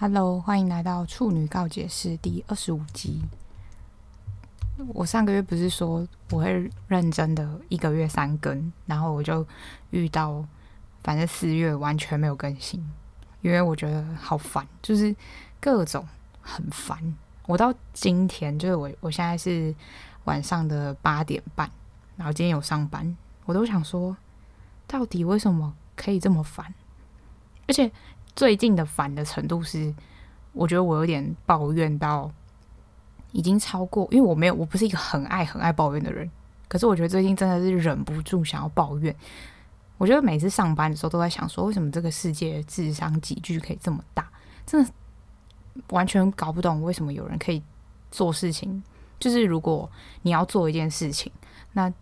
Hello，欢迎来到处女告解室第二十五集。我上个月不是说我会认真的一个月三更，然后我就遇到，反正四月完全没有更新，因为我觉得好烦，就是各种很烦。我到今天就是我，我现在是晚上的八点半，然后今天有上班，我都想说，到底为什么可以这么烦？而且。最近的烦的程度是，我觉得我有点抱怨到已经超过，因为我没有，我不是一个很爱很爱抱怨的人。可是我觉得最近真的是忍不住想要抱怨。我觉得每次上班的时候都在想说，为什么这个世界智商级距可以这么大？真的完全搞不懂为什么有人可以做事情。就是如果你要做一件事情，那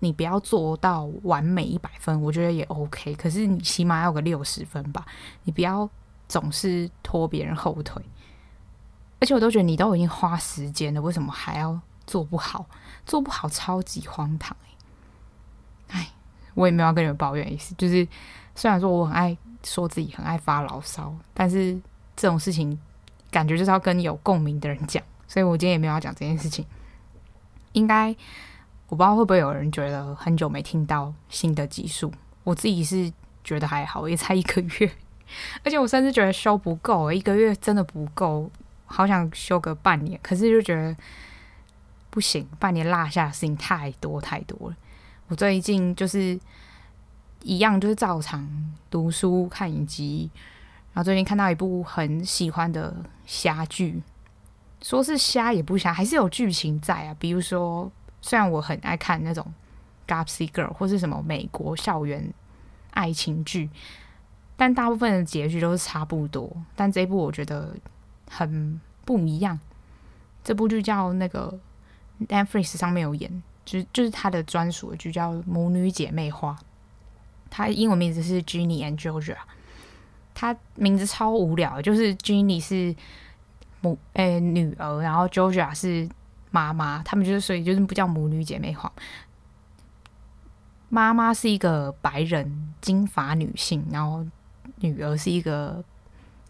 你不要做到完美一百分，我觉得也 OK。可是你起码要个六十分吧，你不要总是拖别人后腿。而且我都觉得你都已经花时间了，为什么还要做不好？做不好超级荒唐哎！哎，我也没有要跟你们抱怨意思，就是虽然说我很爱说自己很爱发牢骚，但是这种事情感觉就是要跟有共鸣的人讲，所以我今天也没有要讲这件事情，应该。我不知道会不会有人觉得很久没听到新的集数，我自己是觉得还好，也才一个月，而且我甚至觉得修不够，一个月真的不够，好想修个半年，可是就觉得不行，半年落下的事情太多太多了。我最近就是一样，就是照常读书、看影集，然后最近看到一部很喜欢的虾剧，说是虾也不虾，还是有剧情在啊，比如说。虽然我很爱看那种 Gossip Girl 或是什么美国校园爱情剧，但大部分的结局都是差不多。但这一部我觉得很不一样。这部剧叫那个 Netflix 上面有演，就是就是他的专属的剧，叫《母女姐妹花》。它英文名字是 Ginny and Georgia。它名字超无聊，就是 Ginny 是母诶、女儿，然后 Georgia 是。妈妈，他们就是所以就是不叫母女姐妹花。妈妈是一个白人金发女性，然后女儿是一个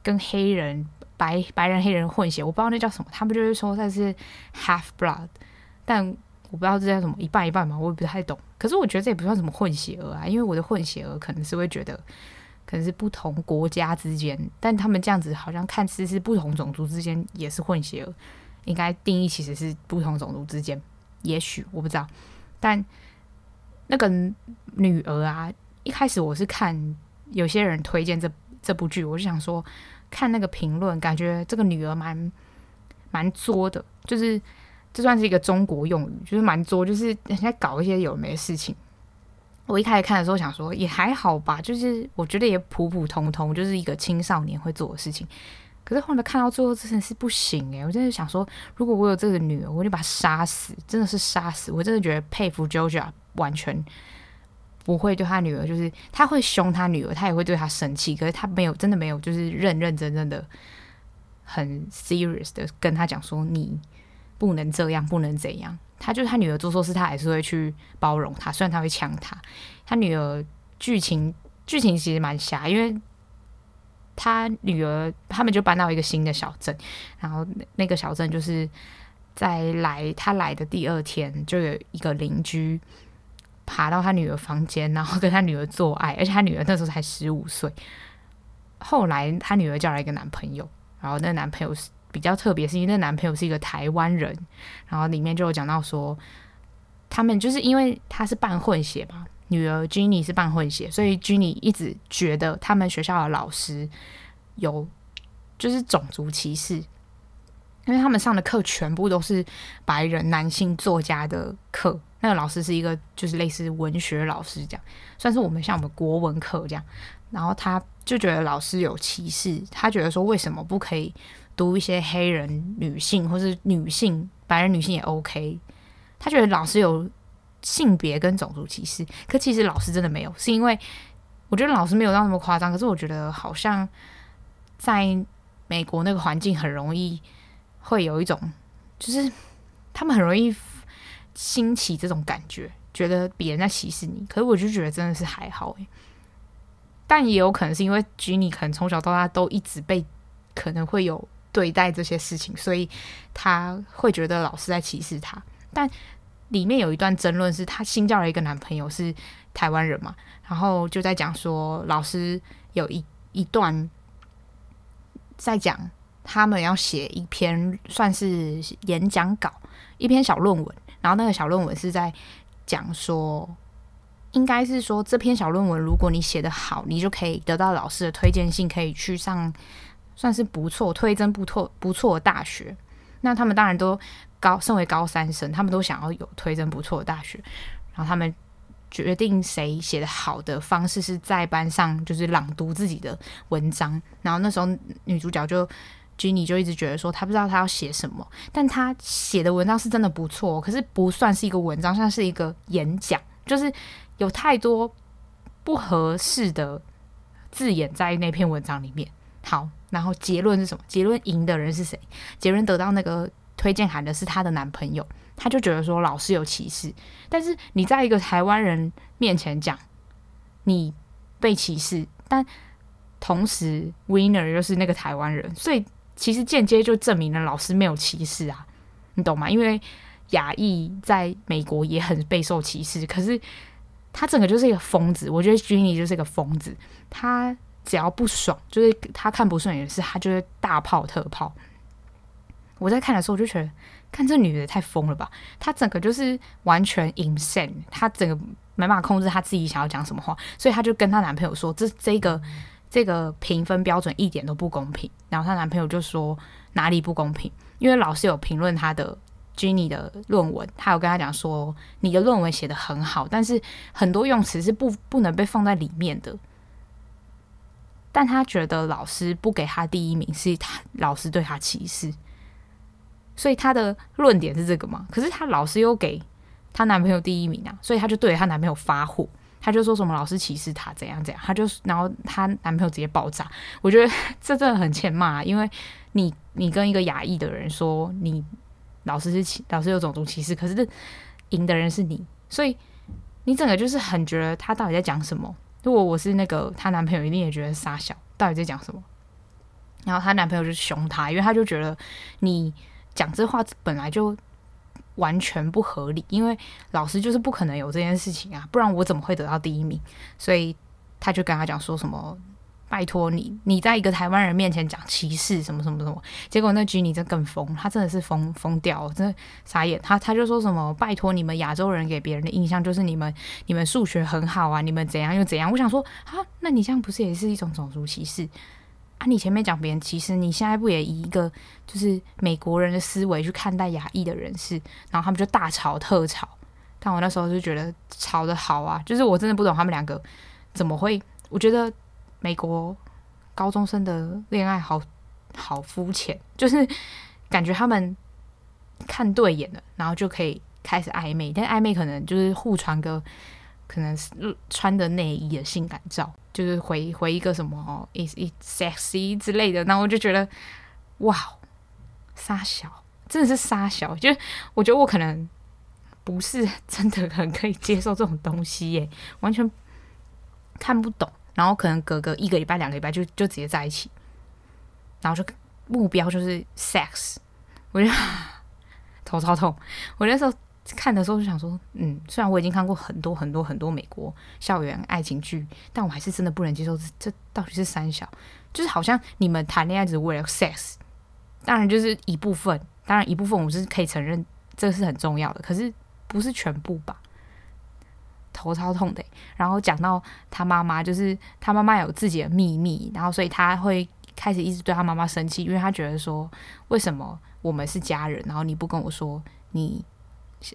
跟黑人白白人黑人混血，我不知道那叫什么。他们就是说他是 half blood，但我不知道这叫什么一半一半嘛，我也不太懂。可是我觉得这也不算什么混血儿啊，因为我的混血儿可能是会觉得可能是不同国家之间，但他们这样子好像看似是不同种族之间也是混血儿。应该定义其实是不同种族之间，也许我不知道。但那个女儿啊，一开始我是看有些人推荐这这部剧，我就想说看那个评论，感觉这个女儿蛮蛮作的，就是这算是一个中国用语，就是蛮作，就是人家搞一些有没的事情。我一开始看的时候想说也还好吧，就是我觉得也普普通通，就是一个青少年会做的事情。可是后来看到最后，真的是不行诶，我真的想说，如果我有这个女儿，我就把她杀死，真的是杀死。我真的觉得佩服 JoJo，完全不会对他女儿，就是他会凶他女儿，他也会对他生气。可是他没有，真的没有，就是认认真真的很 serious 的跟他讲说，你不能这样，不能怎样。他就是他女儿做错事，他还是会去包容他，虽然他会呛他。他女儿剧情剧情其实蛮瞎，因为。他女儿他们就搬到一个新的小镇，然后那个小镇就是在来他来的第二天，就有一个邻居爬到他女儿房间，然后跟他女儿做爱，而且他女儿那时候才十五岁。后来他女儿叫来一个男朋友，然后那个男朋友是比较特别，是因为那个男朋友是一个台湾人，然后里面就有讲到说，他们就是因为他是半混血嘛。女儿 Ginny 是半混血，所以 Ginny 一直觉得他们学校的老师有就是种族歧视，因为他们上的课全部都是白人男性作家的课。那个老师是一个就是类似文学老师这样，算是我们像我们国文课这样。然后他就觉得老师有歧视，他觉得说为什么不可以读一些黑人女性或是女性白人女性也 OK？他觉得老师有。性别跟种族歧视，可其实老师真的没有，是因为我觉得老师没有到那么夸张。可是我觉得好像在美国那个环境很容易会有一种，就是他们很容易兴起这种感觉，觉得别人在歧视你。可是我就觉得真的是还好诶，但也有可能是因为 Ginny 可能从小到大都一直被可能会有对待这些事情，所以他会觉得老师在歧视他。但里面有一段争论是，她新交了一个男朋友是台湾人嘛，然后就在讲说，老师有一一段在讲他们要写一篇算是演讲稿，一篇小论文，然后那个小论文是在讲说，应该是说这篇小论文如果你写得好，你就可以得到老师的推荐信，可以去上算是不错、推甄不错、不错的大学。那他们当然都。高，身为高三生，他们都想要有推甄不错的大学，然后他们决定谁写的好的方式是在班上就是朗读自己的文章，然后那时候女主角就 Ginny 就一直觉得说她不知道她要写什么，但她写的文章是真的不错，可是不算是一个文章，像是一个演讲，就是有太多不合适的字眼在那篇文章里面。好，然后结论是什么？结论赢的人是谁？结论得到那个。推荐函的是她的男朋友，他就觉得说老师有歧视，但是你在一个台湾人面前讲你被歧视，但同时 winner 又是那个台湾人，所以其实间接就证明了老师没有歧视啊，你懂吗？因为亚裔在美国也很备受歧视，可是他整个就是一个疯子，我觉得 Jenny 就是一个疯子，他只要不爽，就是他看不顺眼的事，他就会大炮特炮。我在看的时候，我就觉得，看这女的太疯了吧！她整个就是完全 insane，她整个没办法控制她自己想要讲什么话，所以她就跟她男朋友说：“这这个这个评分标准一点都不公平。”然后她男朋友就说：“哪里不公平？因为老师有评论她的 Jenny 的论文，他有跟她讲说，你的论文写得很好，但是很多用词是不不能被放在里面的。但她觉得老师不给她第一名，是她老师对她歧视。”所以她的论点是这个嘛？可是她老师又给她男朋友第一名啊，所以她就对她男朋友发火，她就说什么老师歧视她怎样怎样，她就然后她男朋友直接爆炸。我觉得这真的很欠骂，因为你你跟一个亚裔的人说你老师是歧老师有种族歧视，可是赢的人是你，所以你整个就是很觉得他到底在讲什么？如果我是那个她男朋友，一定也觉得傻小，到底在讲什么？然后她男朋友就凶她，因为他就觉得你。讲这话本来就完全不合理，因为老师就是不可能有这件事情啊，不然我怎么会得到第一名？所以他就跟他讲说什么：“拜托你，你在一个台湾人面前讲歧视什么什么什么。”结果那 Ginny 真更疯，他真的是疯疯掉，真的傻眼。他他就说什么：“拜托你们亚洲人给别人的印象就是你们你们数学很好啊，你们怎样又怎样。”我想说啊，那你这样不是也是一种种族歧视？啊，你前面讲别人歧视，你现在不也以一个就是美国人的思维去看待亚裔的人士，然后他们就大吵特吵。但我那时候就觉得吵得好啊，就是我真的不懂他们两个怎么会。我觉得美国高中生的恋爱好好肤浅，就是感觉他们看对眼了，然后就可以开始暧昧，但暧昧可能就是互传个。可能是穿的内衣的性感照，就是回回一个什么 is it sexy 之类的，那我就觉得哇，杀小真的是杀小，就我觉得我可能不是真的很可以接受这种东西耶，完全看不懂，然后可能隔个一个礼拜两个礼拜就就直接在一起，然后就目标就是 sex，我就 头超痛，我那时候。看的时候就想说，嗯，虽然我已经看过很多很多很多美国校园爱情剧，但我还是真的不能接受这这到底是三小，就是好像你们谈恋爱只是为了 sex，当然就是一部分，当然一部分我是可以承认这是很重要的，可是不是全部吧？头超痛的。然后讲到他妈妈，就是他妈妈有自己的秘密，然后所以他会开始一直对他妈妈生气，因为他觉得说，为什么我们是家人，然后你不跟我说你。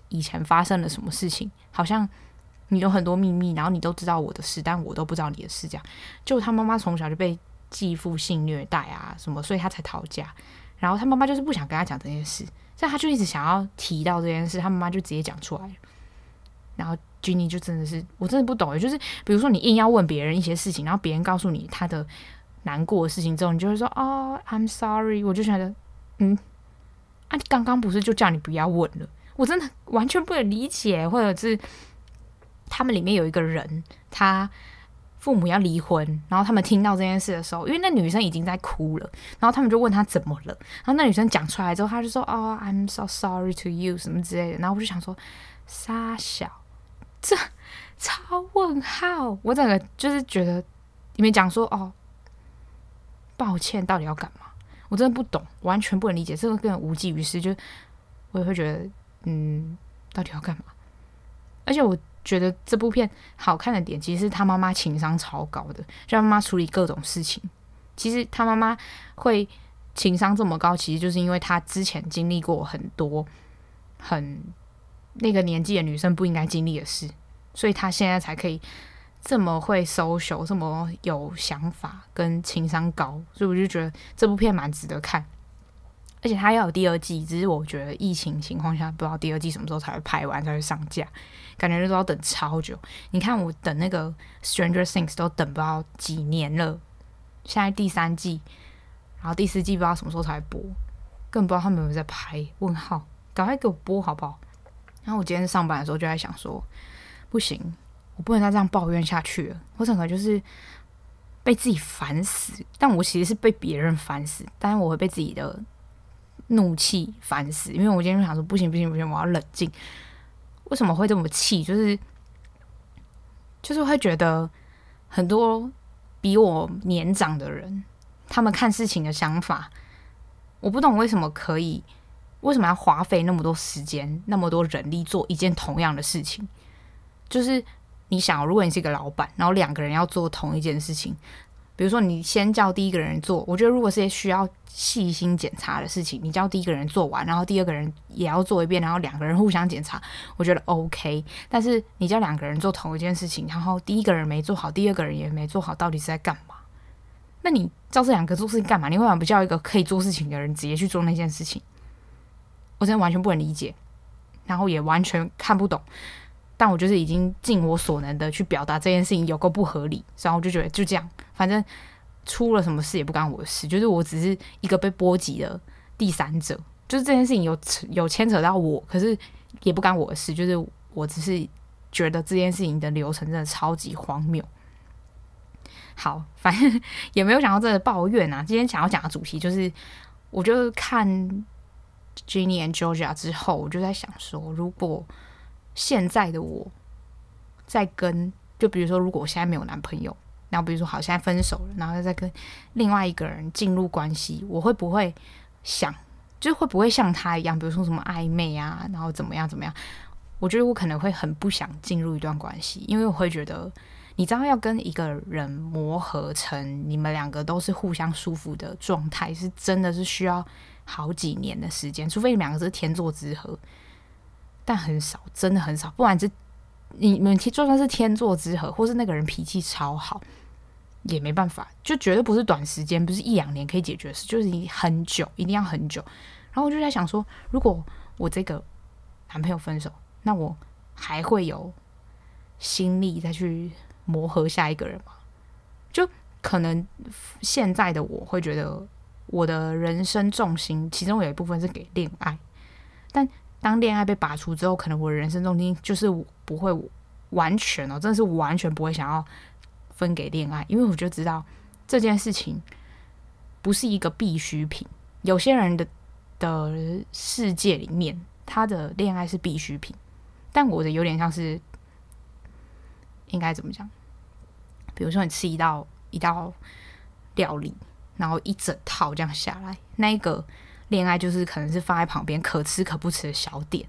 以前发生了什么事情？好像你有很多秘密，然后你都知道我的事，但我都不知道你的事。这样，就他妈妈从小就被继父性虐待啊，什么，所以他才逃家。然后他妈妈就是不想跟他讲这件事，所以他就一直想要提到这件事，他妈妈就直接讲出来。然后 Ginny 就真的是，我真的不懂，就是比如说你硬要问别人一些事情，然后别人告诉你他的难过的事情之后，你就会说哦，I'm sorry。我就觉得，嗯，啊，刚刚不是就叫你不要问了？我真的完全不能理解，或者是他们里面有一个人，他父母要离婚，然后他们听到这件事的时候，因为那女生已经在哭了，然后他们就问她怎么了，然后那女生讲出来之后，她就说：“哦，I'm so sorry to you，什么之类的。”然后我就想说，杀小，这超问号，我整个就是觉得你们讲说哦，抱歉，到底要干嘛？我真的不懂，完全不能理解，这个根本无济于事，就我也会觉得，嗯，到底要干嘛？而且我。觉得这部片好看的点，其实是他妈妈情商超高的，就他妈妈处理各种事情。其实他妈妈会情商这么高，其实就是因为他之前经历过很多很那个年纪的女生不应该经历的事，所以他现在才可以这么会 social，这么有想法跟情商高。所以我就觉得这部片蛮值得看。而且他要有第二季，只是我觉得疫情情况下不知道第二季什么时候才会拍完才会上架，感觉都要等超久。你看我等那个《Stranger Things》都等不到几年了，现在第三季，然后第四季不知道什么时候才播，更不知道他们有没有在拍。问号，赶快给我播好不好？然后我今天上班的时候就在想说，不行，我不能再这样抱怨下去了。我整个就是被自己烦死，但我其实是被别人烦死，但是我会被自己的。怒气烦死，因为我今天就想说不行不行不行，我要冷静。为什么会这么气？就是就是会觉得很多比我年长的人，他们看事情的想法，我不懂为什么可以，为什么要花费那么多时间、那么多人力做一件同样的事情？就是你想，如果你是一个老板，然后两个人要做同一件事情。比如说，你先叫第一个人做，我觉得如果是需要细心检查的事情，你叫第一个人做完，然后第二个人也要做一遍，然后两个人互相检查，我觉得 OK。但是你叫两个人做同一件事情，然后第一个人没做好，第二个人也没做好，到底是在干嘛？那你叫这两个做事情干嘛？你为什么不叫一个可以做事情的人直接去做那件事情？我真的完全不能理解，然后也完全看不懂。但我就是已经尽我所能的去表达这件事情有够不合理，然后我就觉得就这样，反正出了什么事也不干我的事，就是我只是一个被波及的第三者，就是这件事情有有牵扯到我，可是也不干我的事，就是我只是觉得这件事情的流程真的超级荒谬。好，反正也没有想到这个抱怨啊。今天想要讲的主题就是，我就看 Jenny and Georgia 之后，我就在想说，如果现在的我在跟，就比如说，如果我现在没有男朋友，然后比如说好，现在分手了，然后再跟另外一个人进入关系，我会不会想，就是会不会像他一样，比如说什么暧昧啊，然后怎么样怎么样？我觉得我可能会很不想进入一段关系，因为我会觉得，你知道，要跟一个人磨合成你们两个都是互相舒服的状态，是真的是需要好几年的时间，除非你们两个是天作之合。但很少，真的很少。不管是你们就算是天作之合，或是那个人脾气超好，也没办法，就绝对不是短时间，不是一两年可以解决的事，就是你很久，一定要很久。然后我就在想说，如果我这个男朋友分手，那我还会有心力再去磨合下一个人吗？就可能现在的我会觉得，我的人生重心其中有一部分是给恋爱，但。当恋爱被拔除之后，可能我的人生重心就是不会完全哦，真的是完全不会想要分给恋爱，因为我就知道这件事情不是一个必需品。有些人的的世界里面，他的恋爱是必需品，但我的有点像是应该怎么讲？比如说你吃一道一道料理，然后一整套这样下来，那一个。恋爱就是可能是放在旁边可吃可不吃的小点，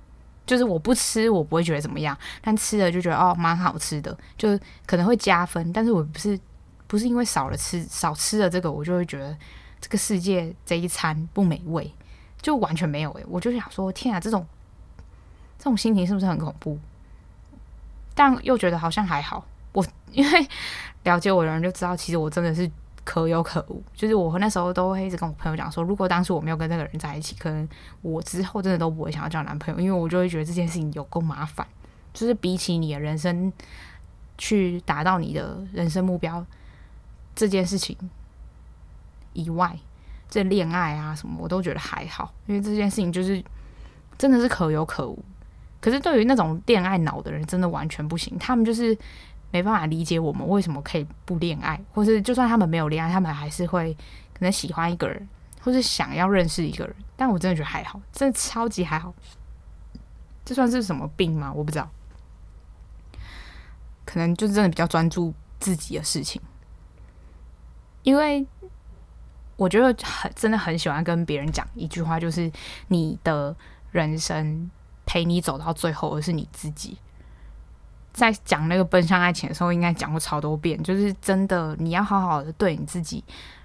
就是我不吃我不会觉得怎么样，但吃了就觉得哦蛮好吃的，就可能会加分。但是我不是不是因为少了吃少吃了这个，我就会觉得这个世界这一餐不美味，就完全没有诶、我就想说天啊，这种这种心情是不是很恐怖？但又觉得好像还好，我 因为了解我的人就知道，其实我真的是。可有可无，就是我那时候都会一直跟我朋友讲说，如果当初我没有跟那个人在一起，可能我之后真的都不会想要交男朋友，因为我就会觉得这件事情有够麻烦，就是比起你的人生去达到你的人生目标这件事情以外，这恋爱啊什么我都觉得还好，因为这件事情就是真的是可有可无。可是对于那种恋爱脑的人，真的完全不行，他们就是。没办法理解我们为什么可以不恋爱，或是就算他们没有恋爱，他们还是会可能喜欢一个人，或是想要认识一个人。但我真的觉得还好，真的超级还好。这算是什么病吗？我不知道，可能就是真的比较专注自己的事情，因为我觉得很真的很喜欢跟别人讲一句话，就是你的人生陪你走到最后的是你自己。在讲那个奔向爱情的时候，应该讲过超多遍，就是真的你要好好的对你自己，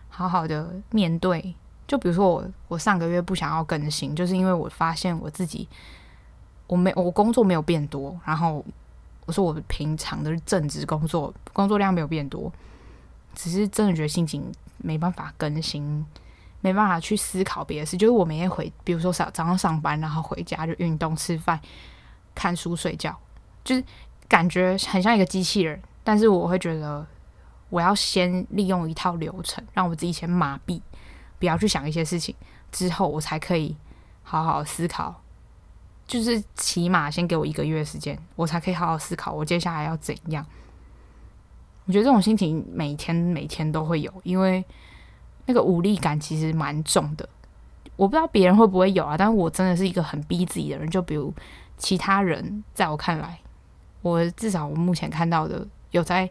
好好的面对。就比如说我，我上个月不想要更新，就是因为我发现我自己。我没，我工作没有变多，然后我说我平常的正职工作工作量没有变多，只是真的觉得心情没办法更新，没办法去思考别的事。就是我每天回，比如说早早上上班，然后回家就运动、吃饭、看书、睡觉，就是感觉很像一个机器人。但是我会觉得，我要先利用一套流程，让我自己先麻痹，不要去想一些事情，之后我才可以好好思考。就是起码先给我一个月时间，我才可以好好思考我接下来要怎样。我觉得这种心情每天每天都会有，因为那个无力感其实蛮重的。我不知道别人会不会有啊，但是我真的是一个很逼自己的人。就比如其他人，在我看来，我至少我目前看到的有在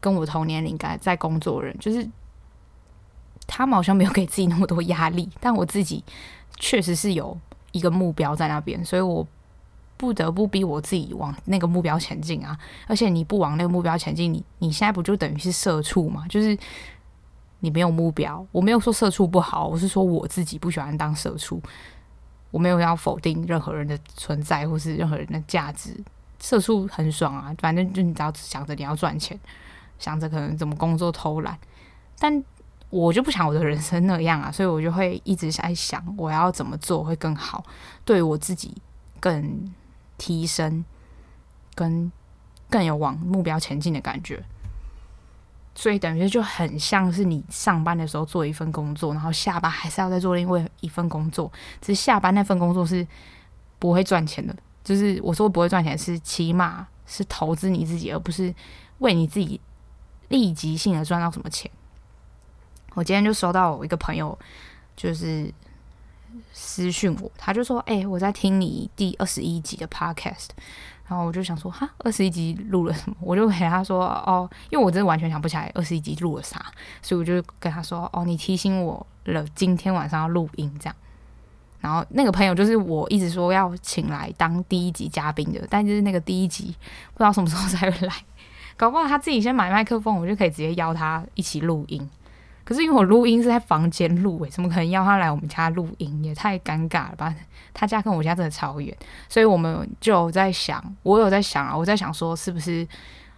跟我同年龄、该在工作的人，就是他们好像没有给自己那么多压力，但我自己确实是有。一个目标在那边，所以我不得不逼我自己往那个目标前进啊！而且你不往那个目标前进，你你现在不就等于是社畜吗？就是你没有目标。我没有说社畜不好，我是说我自己不喜欢当社畜。我没有要否定任何人的存在或是任何人的价值。社畜很爽啊，反正就你只要想着你要赚钱，想着可能怎么工作偷懒，但。我就不想我的人生那样啊，所以我就会一直在想，我要怎么做会更好，对我自己更提升，跟更有往目标前进的感觉。所以等于就很像是你上班的时候做一份工作，然后下班还是要再做另外一份工作，只是下班那份工作是不会赚钱的。就是我说不会赚钱，是起码是投资你自己，而不是为你自己立即性的赚到什么钱。我今天就收到我一个朋友，就是私讯我，他就说：“哎、我在听你第二十一集的 podcast。”然后我就想说：“哈，二十一集录了什么？”我就给他说：“哦，因为我真的完全想不起来二十一集录了啥，所以我就跟他说：‘哦，你提醒我了，今天晚上要录音这样。’然后那个朋友就是我一直说要请来当第一集嘉宾的，但就是那个第一集不知道什么时候才会来，搞不好他自己先买麦克风，我就可以直接邀他一起录音。”可是因为我录音是在房间录，诶，怎么可能邀他来我们家录音？也太尴尬了吧！他家跟我家真的超远，所以我们就在想，我有在想啊，我在想说，是不是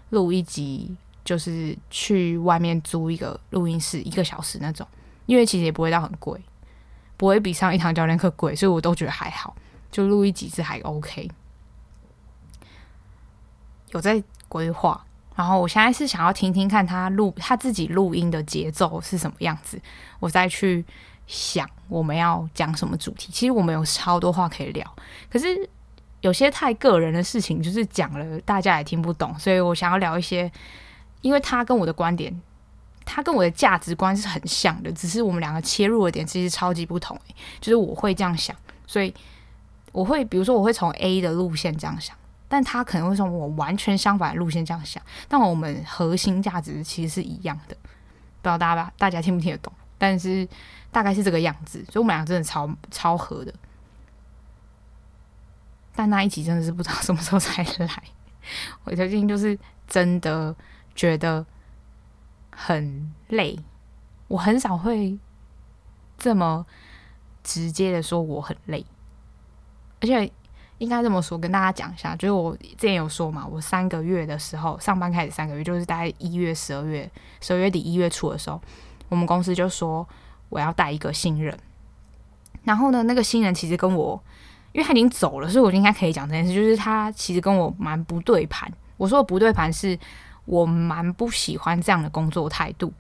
录一集，就是去外面租一个录音室，一个小时那种，因为其实也不会到很贵，不会比上一堂教练课贵，所以我都觉得还好，就录一集是还 OK，有在规划。然后我现在是想要听听看他录他自己录音的节奏是什么样子，我再去想我们要讲什么主题。其实我们有超多话可以聊，可是有些太个人的事情，就是讲了大家也听不懂，所以我想要聊一些，因为他跟我的观点，他跟我的价值观是很像的，只是我们两个切入的点其实超级不同。就是我会这样想，所以我会比如说我会从 A 的路线这样想。但他可能会从我完全相反的路线这样想，但我们核心价值其实是一样的，不知道大家，大家听不听得懂？但是大概是这个样子，所以我们俩真的超超合的。但那一集真的是不知道什么时候才来，我最近就是真的觉得很累，我很少会这么直接的说我很累，而且。应该这么说，跟大家讲一下，就是我之前有说嘛，我三个月的时候上班开始三个月，就是大概一月、十二月、十二月底、一月初的时候，我们公司就说我要带一个新人。然后呢，那个新人其实跟我，因为他已经走了，所以我应该可以讲这件事，就是他其实跟我蛮不对盘。我说的不对盘是我蛮不喜欢这样的工作态度，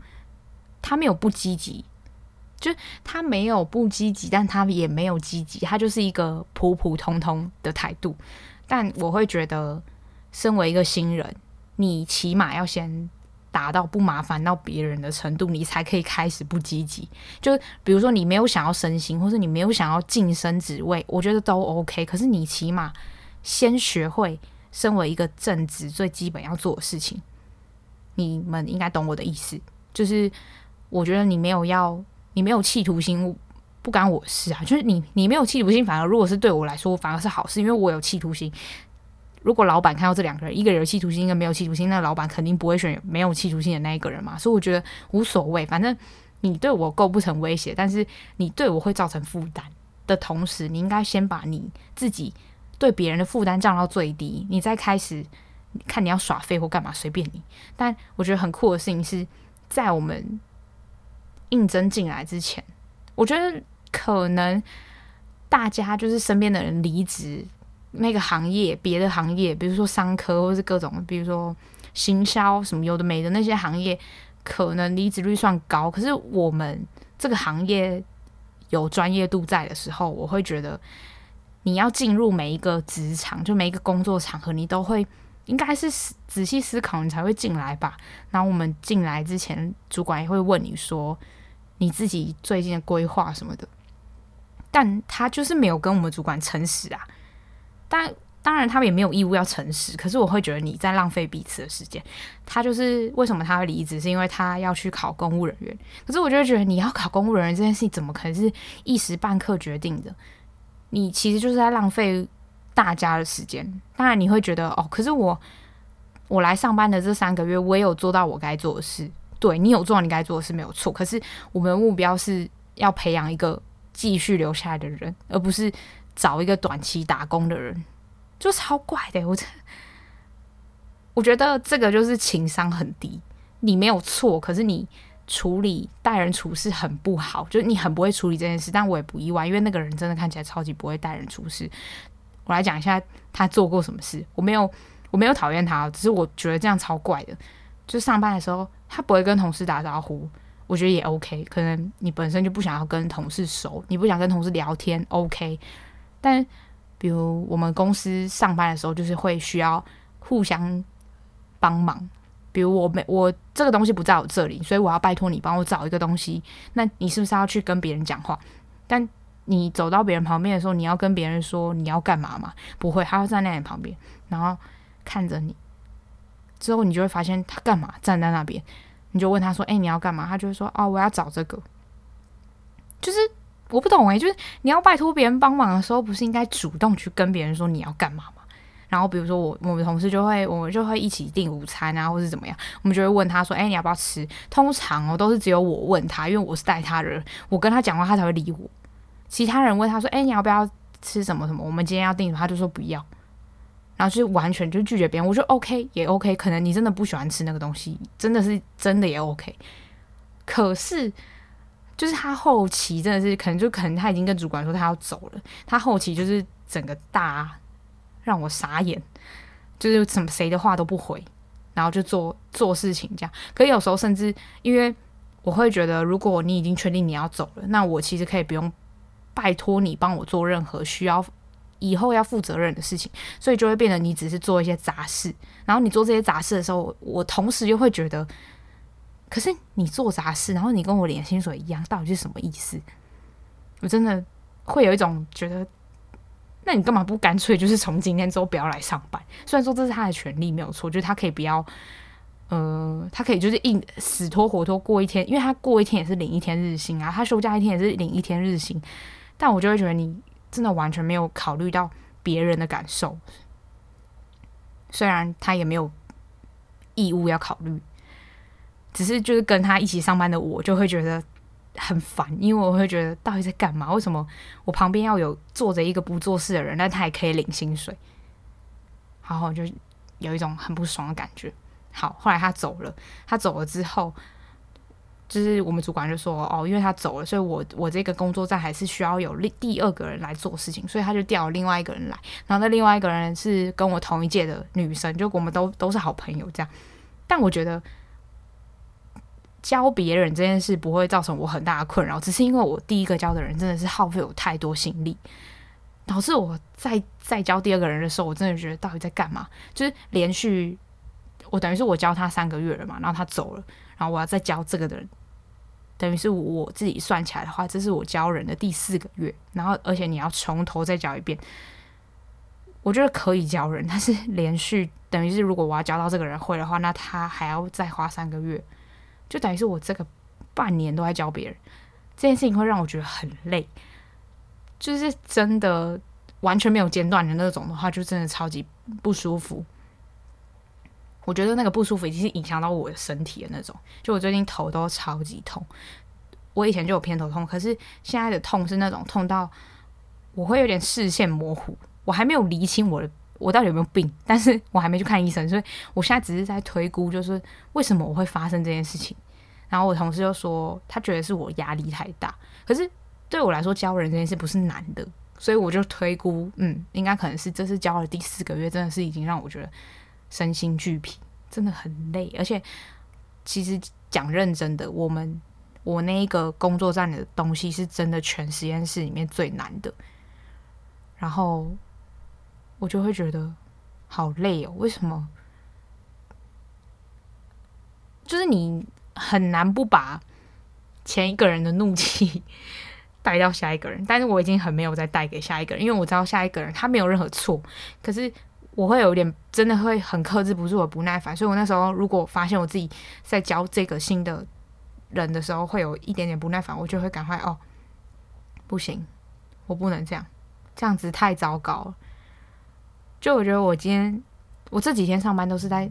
他没有不积极。就他没有不积极，但他也没有积极，他就是一个普普通通的态度。但我会觉得，身为一个新人，你起码要先达到不麻烦到别人的程度，你才可以开始不积极。就比如说你没有想要升薪，或是你没有想要晋升职位，我觉得都 OK。可是你起码先学会身为一个正职最基本要做的事情。你们应该懂我的意思，就是我觉得你没有要，你没有企图心，不干我事啊。就是你，你没有企图心，反而如果是对我来说，反而是好事，因为我有企图心。如果老板看到这两个人，一个人有企图心，一个没有企图心，那老板肯定不会选没有企图心的那一个人嘛。所以我觉得无所谓，反正你对我构不成威胁，但是你对我会造成负担的同时，你应该先把你自己对别人的负担降到最低，你再开始看你要耍废或干嘛，随便你。但我觉得很酷的事情是在我们应征进来之前，我觉得可能大家就是身边的人离职。那个行业，别的行业，比如说商科，或是各种，比如说行销什么有的没的那些行业，可能离职率算高。可是我们这个行业有专业度在的时候，我会觉得你要进入每一个职场，就每一个工作场合，你都会应该是仔细思考，你才会进来吧。然后我们进来之前，主管也会问你说你自己最近的规划什么的，但他就是没有跟我们主管诚实啊。但当然，他们也没有义务要诚实。可是我会觉得你在浪费彼此的时间。他就是为什么他会离职，是因为他要去考公务人员。可是我就觉得，你要考公务人员这件事情，怎么可能是一时半刻决定的？你其实就是在浪费大家的时间。当然，你会觉得哦，可是我我来上班的这三个月，我也有做到我该做的事。对，你有做到你该做的事没有错。可是我们的目标是要培养一个继续留下来的人，而不是。找一个短期打工的人，就超怪的。我这，我觉得这个就是情商很低。你没有错，可是你处理待人处事很不好，就是你很不会处理这件事。但我也不意外，因为那个人真的看起来超级不会待人处事。我来讲一下他做过什么事。我没有，我没有讨厌他，只是我觉得这样超怪的。就上班的时候，他不会跟同事打招呼，我觉得也 OK。可能你本身就不想要跟同事熟，你不想跟同事聊天，OK。但比如我们公司上班的时候，就是会需要互相帮忙。比如我没我这个东西不在我这里，所以我要拜托你帮我找一个东西。那你是不是要去跟别人讲话？但你走到别人旁边的时候，你要跟别人说你要干嘛吗？不会，他会站在你旁边，然后看着你。之后你就会发现他干嘛站在那边，你就问他说：“哎，你要干嘛？”他就会说：“哦，我要找这个。”就是。我不懂诶、就是你要拜托别人帮忙的时候，不是应该主动去跟别人说你要干嘛吗？然后比如说我我们同事就会，我们就会一起订午餐啊，或是怎么样，我们就会问他说，哎、你要不要吃？通常哦都是只有我问他，因为我是带他的人，我跟他讲话他才会理我。其他人问他说，哎、你要不要吃什么什么？我们今天要订什么？他就说不要，然后就完全就拒绝别人。我说 OK 也 OK，可能你真的不喜欢吃那个东西，真的是真的也 OK。可是。就是他后期真的是可能就可能他已经跟主管说他要走了，他后期就是整个大让我傻眼，就是什么谁的话都不回，然后就做做事情这样。可有时候甚至因为我会觉得，如果你已经确定你要走了，那我其实可以不用拜托你帮我做任何需要以后要负责任的事情，所以就会变得你只是做一些杂事。然后你做这些杂事的时候，我同时又会觉得。可是你做杂事，然后你跟我领薪水一样，到底是什么意思？我真的会有一种觉得，那你干嘛不干脆就是从今天之后不要来上班？虽然说这是他的权利没有错，就是他可以不要，呃，他可以就是硬死拖活拖过一天，因为他过一天也是领一天日薪啊，他休假一天也是领一天日薪。但我就会觉得你真的完全没有考虑到别人的感受，虽然他也没有义务要考虑。只是就是跟他一起上班的我就会觉得很烦，因为我会觉得到底在干嘛？为什么我旁边要有坐着一个不做事的人，但他也可以领薪水？然后就有一种很不爽的感觉。好，后来他走了，他走了之后，就是我们主管就说：“哦，因为他走了，所以我我这个工作站还是需要有另第二个人来做事情，所以他就调另外一个人来。然后那另外一个人是跟我同一届的女生，就我们都都是好朋友这样。但我觉得。”教别人这件事不会造成我很大的困扰，只是因为我第一个教的人真的是耗费我太多心力，导致我在再教第二个人的时候，我真的觉得到底在干嘛？就是连续我等于是我教他三个月了嘛，然后他走了，然后我要再教这个的人，等于是我自己算起来的话，这是我教人的第四个月，然后而且你要从头再教一遍。我觉得可以教人，但是 连续等于是如果我要教到这个人会的话，那他还要再花三个月，就等于是我这个半年都在教别人，这件事情会让我觉得很累，就是真的完全没有间断的那种的话，就真的超级不舒服。我觉得那个不舒服已经是影响到我的身体的那种，就我最近头都超级痛，我以前就有偏头痛，可是现在的痛是那种痛到我会有点视线模糊。我还没有厘清我的我到底有没有病，但是我还没去看医生，所以我现在只是在推估，就是为什么我会发生这件事情。然后我同事就说，他觉得是我压力太大，可是对我来说教人这件事不是难的，所以我就推估，嗯，应该可能是这是教了第四个月，真的是已经让我觉得身心俱疲，真的很累。而且其实讲认真的，我们我那一个工作站的东西是真的全实验室里面最难的，然后。我就会觉得好累哦，为什么？就是你很难不把前一个人的怒气 带到下一个人，但是我已经很没有再带给下一个人，因为我知道下一个人他没有任何错，可是我会有点真的会很克制不住的不耐烦，所以我那时候如果发现我自己在教这个新的人的时候会有一点点不耐烦，我就会赶快哦，不行，我不能这样，这样子太糟糕了。就我觉得我今天我这几天上班都是在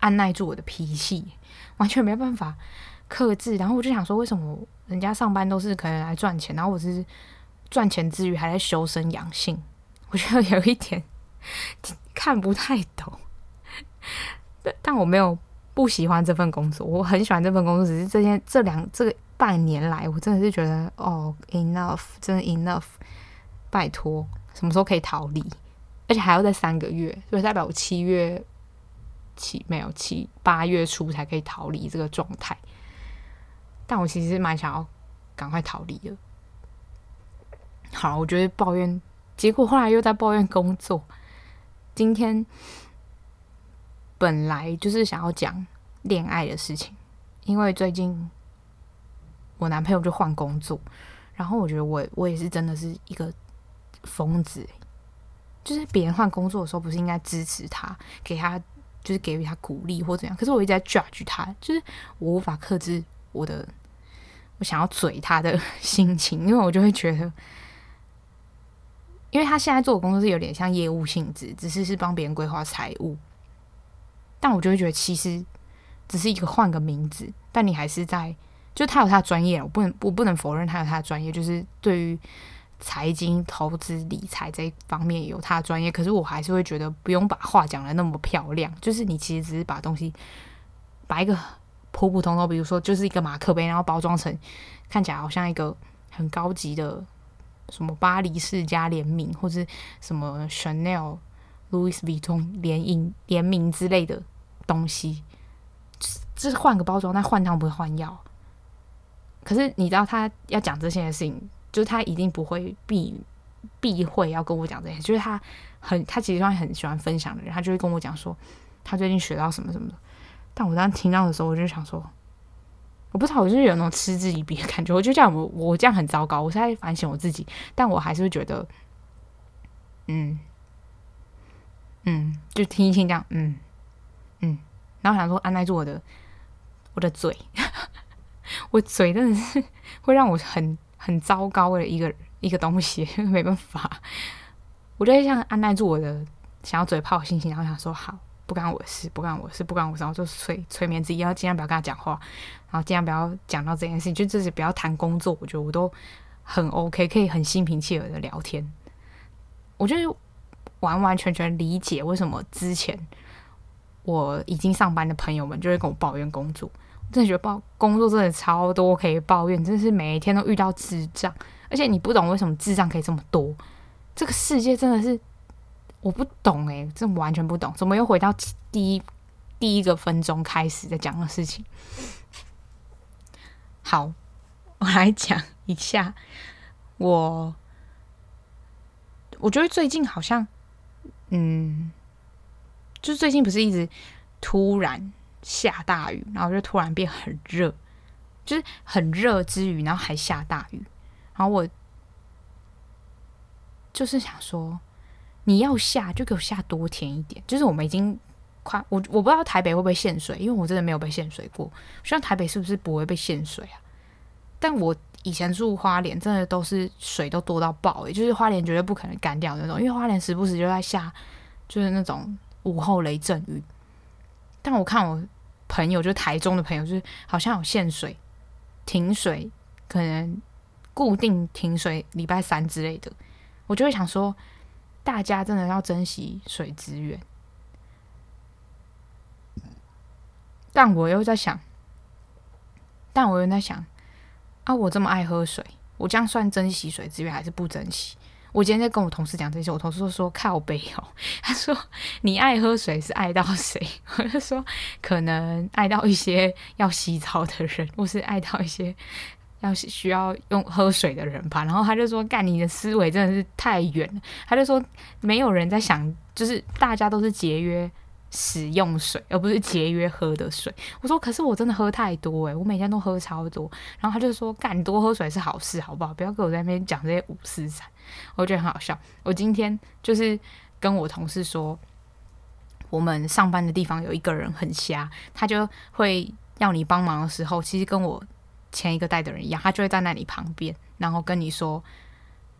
按耐住我的脾气，完全没办法克制。然后我就想说，为什么人家上班都是可能来赚钱，然后我是赚钱之余还在修身养性？我觉得有一点 看不太懂。但但我没有不喜欢这份工作，我很喜欢这份工作。只是这件这两这个半年来，我真的是觉得哦，enough，真的 enough，拜托，什么时候可以逃离？而且还要再三个月，所以代表我七月七没有七八月初才可以逃离这个状态。但我其实蛮想要赶快逃离的。好，我觉得抱怨，结果后来又在抱怨工作。今天本来就是想要讲恋爱的事情，因为最近我男朋友就换工作，然后我觉得我我也是真的是一个疯子。就是别人换工作的时候，不是应该支持他，给他就是给予他鼓励或怎样？可是我一直在 judge 他，就是我无法克制我的我想要嘴他的 心情，因为我就会觉得，因为他现在做的工作是有点像业务性质，只是是帮别人规划财务，但我就会觉得其实只是一个换个名字，但你还是在，就他有他的专业，我不能我不能否认他有他的专业，就是对于。财经、投资、理财这一方面有他的专业，可是我还是会觉得不用把话讲得那么漂亮。就是你其实只是把东西，把一个普普通通，比如说就是一个马克杯，然后包装成看起来好像一个很高级的什么巴黎世家联名，或者什么 Chanel、Louis Vuitton 联名联名之类的东西，这是换个包装，但换汤不会换药。可是你知道他要讲这些事情。就是他一定不会避避讳要跟我讲这些，就是他很他其实算很喜欢分享的人，他就会跟我讲说他最近学到什么什么的。但我当时听到的时候，我就想说，我不知道，我就是有那种嗤之以鼻的感觉。我就这样，我我这样很糟糕。我是在反省我自己，但我还是会觉得，嗯嗯，就听一听这样，嗯嗯，然后想说按耐住我的我的嘴，我嘴真的是会让我很。很糟糕的一个一个东西，没办法，我就会像按耐住我的想要嘴炮的心情，然后想说好，不干我的事，不干我的事，不干我的事，然后就催催眠自己，要尽量不要跟他讲话，然后尽量不要讲到这件事情，就自己不要谈工作，我觉得我都很 OK，可以很心平气和的聊天。我觉得完完全全理解为什么之前我已经上班的朋友们就会跟我抱怨工作。真的觉得抱工作真的超多可以抱怨，真的是每一天都遇到智障，而且你不懂为什么智障可以这么多。这个世界真的是我不懂诶、欸，真的完全不懂，怎么又回到第一第一个分钟开始在讲的事情？好，我来讲一下，我我觉得最近好像，嗯，就是最近不是一直。突然下大雨，然后就突然变很热，就是很热之余，然后还下大雨，然后我就是想说，你要下就给我下多天一点，就是我们已经快我我不知道台北会不会限水，因为我真的没有被限水过，像台北是不是不会被限水啊？但我以前住花莲，真的都是水都多到爆，欸，就是花莲绝对不可能干掉那种，因为花莲时不时就在下，就是那种午后雷阵雨。但我看我朋友，就台中的朋友，就是好像有限水、停水，可能固定停水礼拜三之类的。我就会想说，大家真的要珍惜水资源。但我又在想，但我又在想，啊，我这么爱喝水，我这样算珍惜水资源还是不珍惜？我今天在跟我同事讲这些，我同事就说靠北哦，他说你爱喝水是爱到谁？我就说可能爱到一些要洗澡的人，或是爱到一些要需要用喝水的人吧。然后他就说干，你的思维真的是太远了。他就说没有人在想，就是大家都是节约。使用水，而不是节约喝的水。我说，可是我真的喝太多诶，我每天都喝超多。然后他就说，干，多喝水是好事，好不好？不要跟我在那边讲这些五四三。我觉得很好笑。我今天就是跟我同事说，我们上班的地方有一个人很瞎，他就会要你帮忙的时候，其实跟我前一个带的人一样，他就会站在那里旁边，然后跟你说。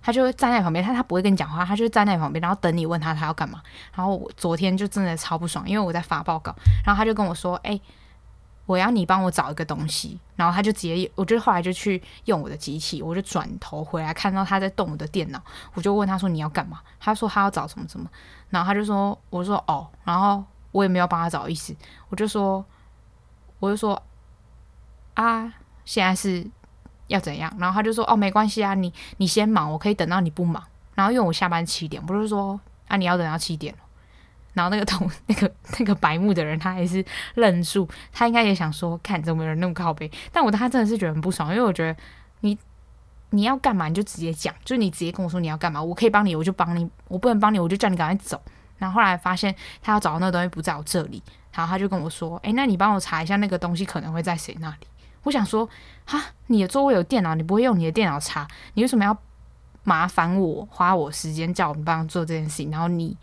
他就会站在旁边，他他不会跟你讲话，他就站在旁边，然后等你问他他要干嘛。然后我昨天就真的超不爽，因为我在发报告，然后他就跟我说：“哎、我要你帮我找一个东西。”然后他就直接，我就后来就去用我的机器，我就转头回来看到他在动我的电脑，我就问他说：“你要干嘛？”他说他要找什么什么，然后他就说：“我说哦。”然后我也没有帮他找意思，我就说：“我就说啊，现在是。”要怎样？然后他就说：“哦，没关系啊，你你先忙，我可以等到你不忙。然后因为我下班七点，不是说啊你要等到七点。然后那个同 那个那个白目的人，他还是愣住，他应该也想说，看怎么有人那么靠背。但我他真的是觉得很不爽，因为我觉得你你要干嘛你就直接讲，就你直接跟我说你要干嘛，我可以帮你，我就帮你；我不能帮你，我就叫你赶快走。然后后来发现他要找的那个东西不在我这里，然后他就跟我说：诶，那你帮我查一下那个东西可能会在谁那里。”我想说，哈，你的座位有电脑，你不会用你的电脑查，你为什么要麻烦我花我时间叫我们帮做这件事情？然后你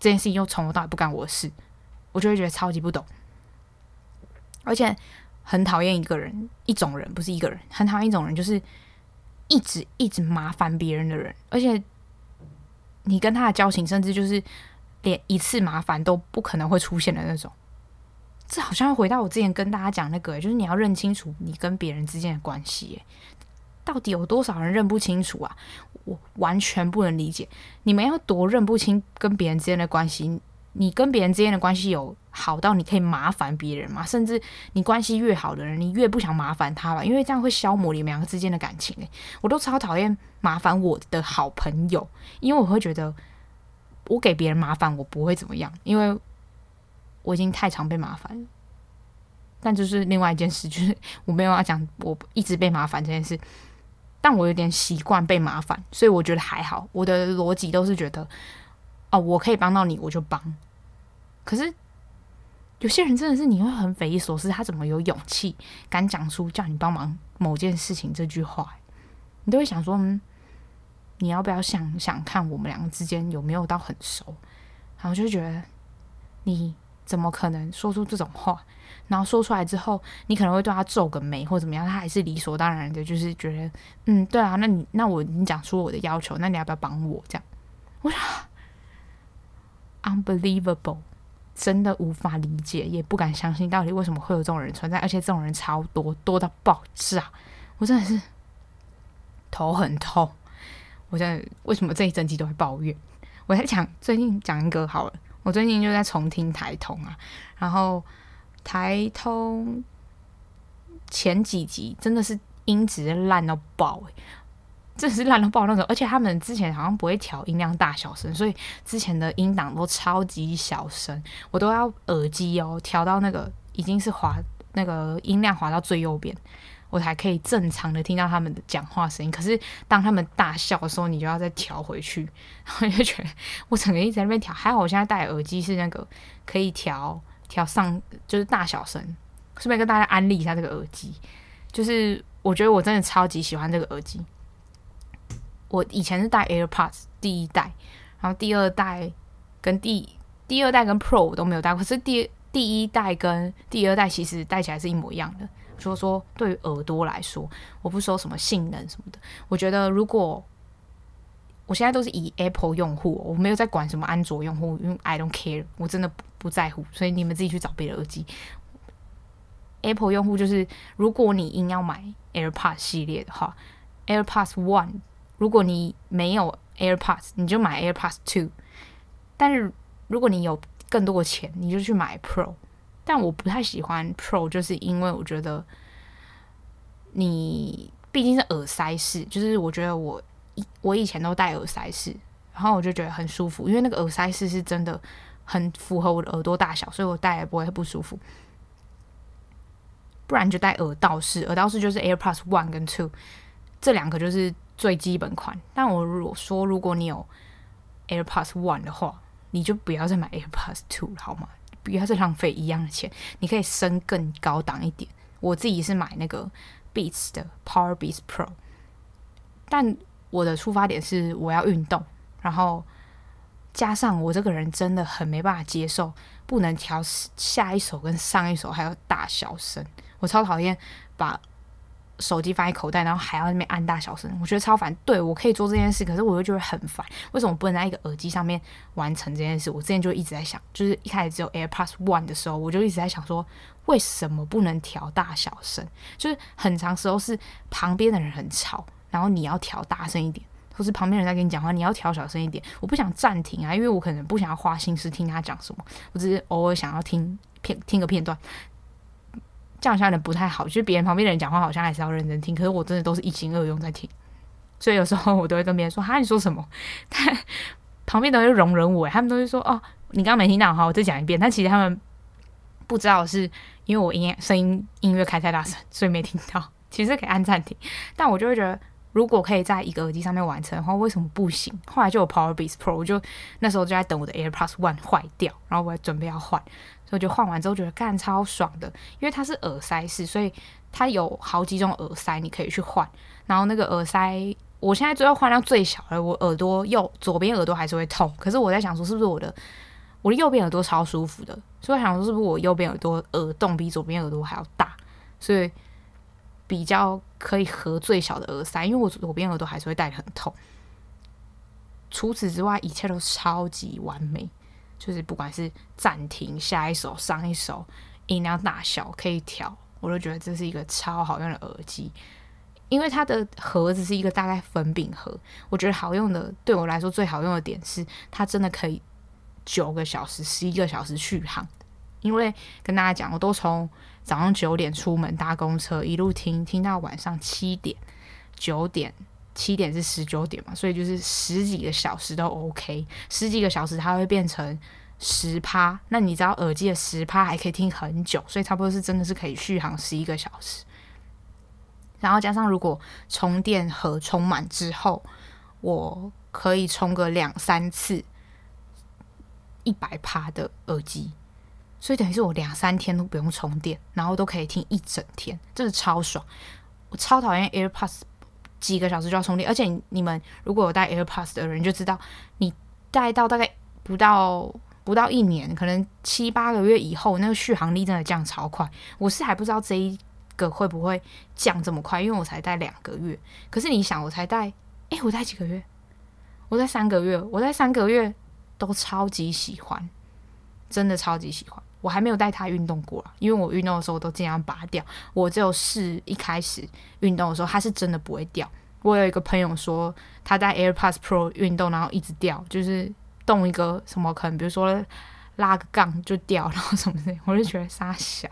这件事情又从头到尾不干我的事，我就会觉得超级不懂，而且很讨厌一个人，一种人不是一个人，很讨厌一种人，就是一直一直麻烦别人的人，而且你跟他的交情，甚至就是连一次麻烦都不可能会出现的那种。这好像回到我之前跟大家讲那个，就是你要认清楚你跟别人之间的关系，到底有多少人认不清楚啊？我完全不能理解，你们要多认不清跟别人之间的关系？你跟别人之间的关系有好到你可以麻烦别人吗？甚至你关系越好的人，你越不想麻烦他吧？因为这样会消磨你们两个之间的感情。诶，我都超讨厌麻烦我的好朋友，因为我会觉得我给别人麻烦，我不会怎么样，因为。我已经太常被麻烦了，但就是另外一件事，就是我没有要讲我一直被麻烦这件事，但我有点习惯被麻烦，所以我觉得还好。我的逻辑都是觉得，哦，我可以帮到你，我就帮。可是有些人真的是你会很匪夷所思，他怎么有勇气敢讲出叫你帮忙某件事情这句话？你都会想说，嗯，你要不要想想看，我们两个之间有没有到很熟？然后就觉得你。怎么可能说出这种话？然后说出来之后，你可能会对他皱个眉或怎么样，他还是理所当然的，就是觉得，嗯，对啊，那你那我你讲出我的要求，那你要不要帮我？这样，我说，unbelievable，真的无法理解，也不敢相信，到底为什么会有这种人存在？而且这种人超多，多到爆炸，我真的是头很痛。我现在为什么这一整集都会抱怨？我在讲最近讲一个好了。我最近就在重听台通啊，然后台通前几集真的是音质烂到爆、真的是烂到爆那种，而且他们之前好像不会调音量大小声，所以之前的音档都超级小声，我都要耳机哦调到那个已经是滑那个音量滑到最右边。我才可以正常的听到他们的讲话声音，可是当他们大笑的时候，你就要再调回去，然后就觉得我整个一直在那边调。还好我现在戴耳机是那个可以调调上就是大小声，顺便跟大家安利一下这个耳机。就是我觉得我真的超级喜欢这个耳机。我以前是戴 AirPods 第一代，然后第二代跟第第二代跟 Pro 我都没有戴，可是第第一代跟第二代其实戴起来是一模一样的。就是说，对于耳朵来说，我不说什么性能什么的，我觉得如果我现在都是以 Apple 用户，我没有在管什么安卓用户，因为 I don't care，我真的不不在乎，所以你们自己去找别的耳机。Apple 用户就是，如果你硬要买 AirPods 系列的话，AirPods One。如果你没有 AirPods，你就买 AirPods Two。但是如果你有更多的钱，你就去买 Pro。但我不太喜欢 Pro，就是因为我觉得你毕竟是耳塞式，就是我觉得我我以前都戴耳塞式，然后我就觉得很舒服，因为那个耳塞式是真的很符合我的耳朵大小，所以我戴也不会不舒服。不然就戴耳道式，耳道式就是 AirPods One 跟 Two，这两个就是。最基本款，但我如果说如果你有 AirPods One 的话，你就不要再买 AirPods Two 了，好吗？不要再浪费一样的钱，你可以升更高档一点。我自己是买那个 Beats 的 Power Beats Pro，但我的出发点是我要运动，然后加上我这个人真的很没办法接受不能调下一首跟上一首还有大小声，我超讨厌把。手机放在口袋，然后还要那边按大小声，我觉得超烦。对，我可以做这件事，可是我又觉得很烦。为什么不能在一个耳机上面完成这件事？我之前就一直在想，就是一开始只有 AirPods One 的时候，我就一直在想说，为什么不能调大小声？就是很长时候是旁边的人很吵，然后你要调大声一点，或是旁边人在跟你讲话，你要调小声一点。我不想暂停啊，因为我可能不想要花心思听他讲什么，我只是偶尔想要听片听个片段。这样好像不太好，就是别人旁边的人讲话，好像还是要认真听。可是我真的都是一心二用在听，所以有时候我都会跟别人说：“哈，你说什么？” 但旁边都会容忍我，他们都会说：“哦，你刚刚没听到，哈，我再讲一遍。”但其实他们不知道是因为我音乐声音音乐开太大声，所以没听到。其实可以按暂停，但我就会觉得，如果可以在一个耳机上面完成的话，为什么不行？后来就有 Power Beats Pro，我就那时候就在等我的 AirPods One 坏掉，然后我还准备要换。我就换完之后觉得干超爽的，因为它是耳塞式，所以它有好几种耳塞你可以去换。然后那个耳塞，我现在最后换到最小的，我耳朵右左边耳朵还是会痛。可是我在想说，是不是我的我的右边耳朵超舒服的？所以我想说，是不是我右边耳朵耳洞比左边耳朵还要大，所以比较可以合最小的耳塞？因为我左边耳朵还是会戴得很痛。除此之外，一切都超级完美。就是不管是暂停下一首、上一首，音量大小可以调，我都觉得这是一个超好用的耳机。因为它的盒子是一个大概粉饼盒，我觉得好用的，对我来说最好用的点是它真的可以九个小时、十一个小时续航。因为跟大家讲，我都从早上九点出门搭公车，一路听听到晚上七点、九点。七点是十九点嘛，所以就是十几个小时都 OK，十几个小时它会变成十趴。那你知道耳机的十趴还可以听很久，所以差不多是真的是可以续航十一个小时。然后加上如果充电盒充满之后，我可以充个两三次一百趴的耳机，所以等于是我两三天都不用充电，然后都可以听一整天，真的超爽。我超讨厌 AirPods。几个小时就要充电，而且你们如果有带 AirPods 的人就知道，你带到大概不到不到一年，可能七八个月以后，那个续航力真的降超快。我是还不知道这一个会不会降这么快，因为我才带两个月。可是你想，我才带，诶，我带几个月？我带三个月，我带三个月都超级喜欢，真的超级喜欢。我还没有带它运动过，因为我运动的时候我都尽量拔掉。我只有试一开始运动的时候，它是真的不会掉。我有一个朋友说，他带 AirPods Pro 运动，然后一直掉，就是动一个什么，可能比如说拉个杠就掉，然后什么的，我就觉得杀小。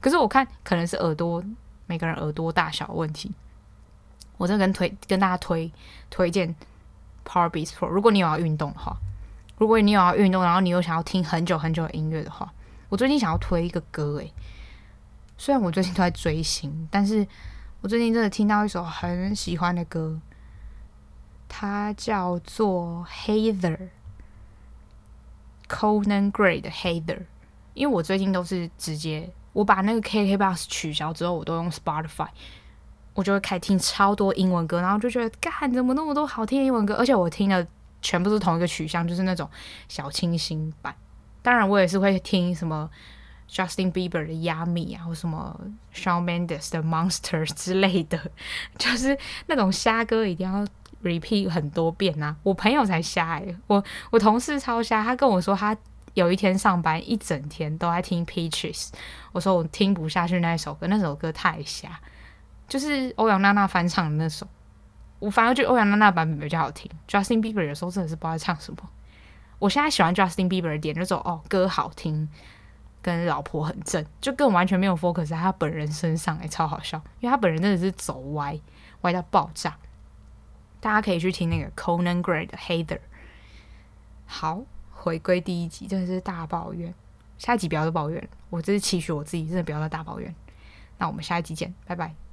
可是我看可能是耳朵，每个人耳朵大小问题。我这跟推跟大家推推荐 Power Beats Pro，如果你有要运动的话，如果你有要运动，然后你又想要听很久很久的音乐的话。我最近想要推一个歌，诶，虽然我最近都在追星，但是我最近真的听到一首很喜欢的歌，它叫做《Heather》，Conan Gray 的《Heather》，因为我最近都是直接我把那个 KKBOX 取消之后，我都用 Spotify，我就会开听超多英文歌，然后就觉得，干怎么那么多好听的英文歌，而且我听的全部是同一个取向，就是那种小清新版。当然，我也是会听什么 Justin Bieber 的 Yummy 啊，或什么 Shawn Mendes 的 Monster 之类的，就是那种瞎歌一定要 repeat 很多遍啊。我朋友才瞎哎、欸，我我同事超瞎，他跟我说他有一天上班一整天都在听 Peaches，我说我听不下去那首歌，那首歌太瞎，就是欧阳娜娜翻唱的那首，我反而觉得欧阳娜娜版本比较好听，Justin Bieber 有时候真的是不知道在唱什么。我现在喜欢 Justin Bieber 的点就是哦，歌好听，跟老婆很正，就更完全没有 focus 在他本人身上，哎，超好笑，因为他本人真的是走歪，歪到爆炸。大家可以去听那个 Conan Gray 的 Hater。好，回归第一集，真的是大抱怨，下一集不要再抱怨，我这是期许我自己，真的不要再大抱怨。那我们下一集见，拜拜。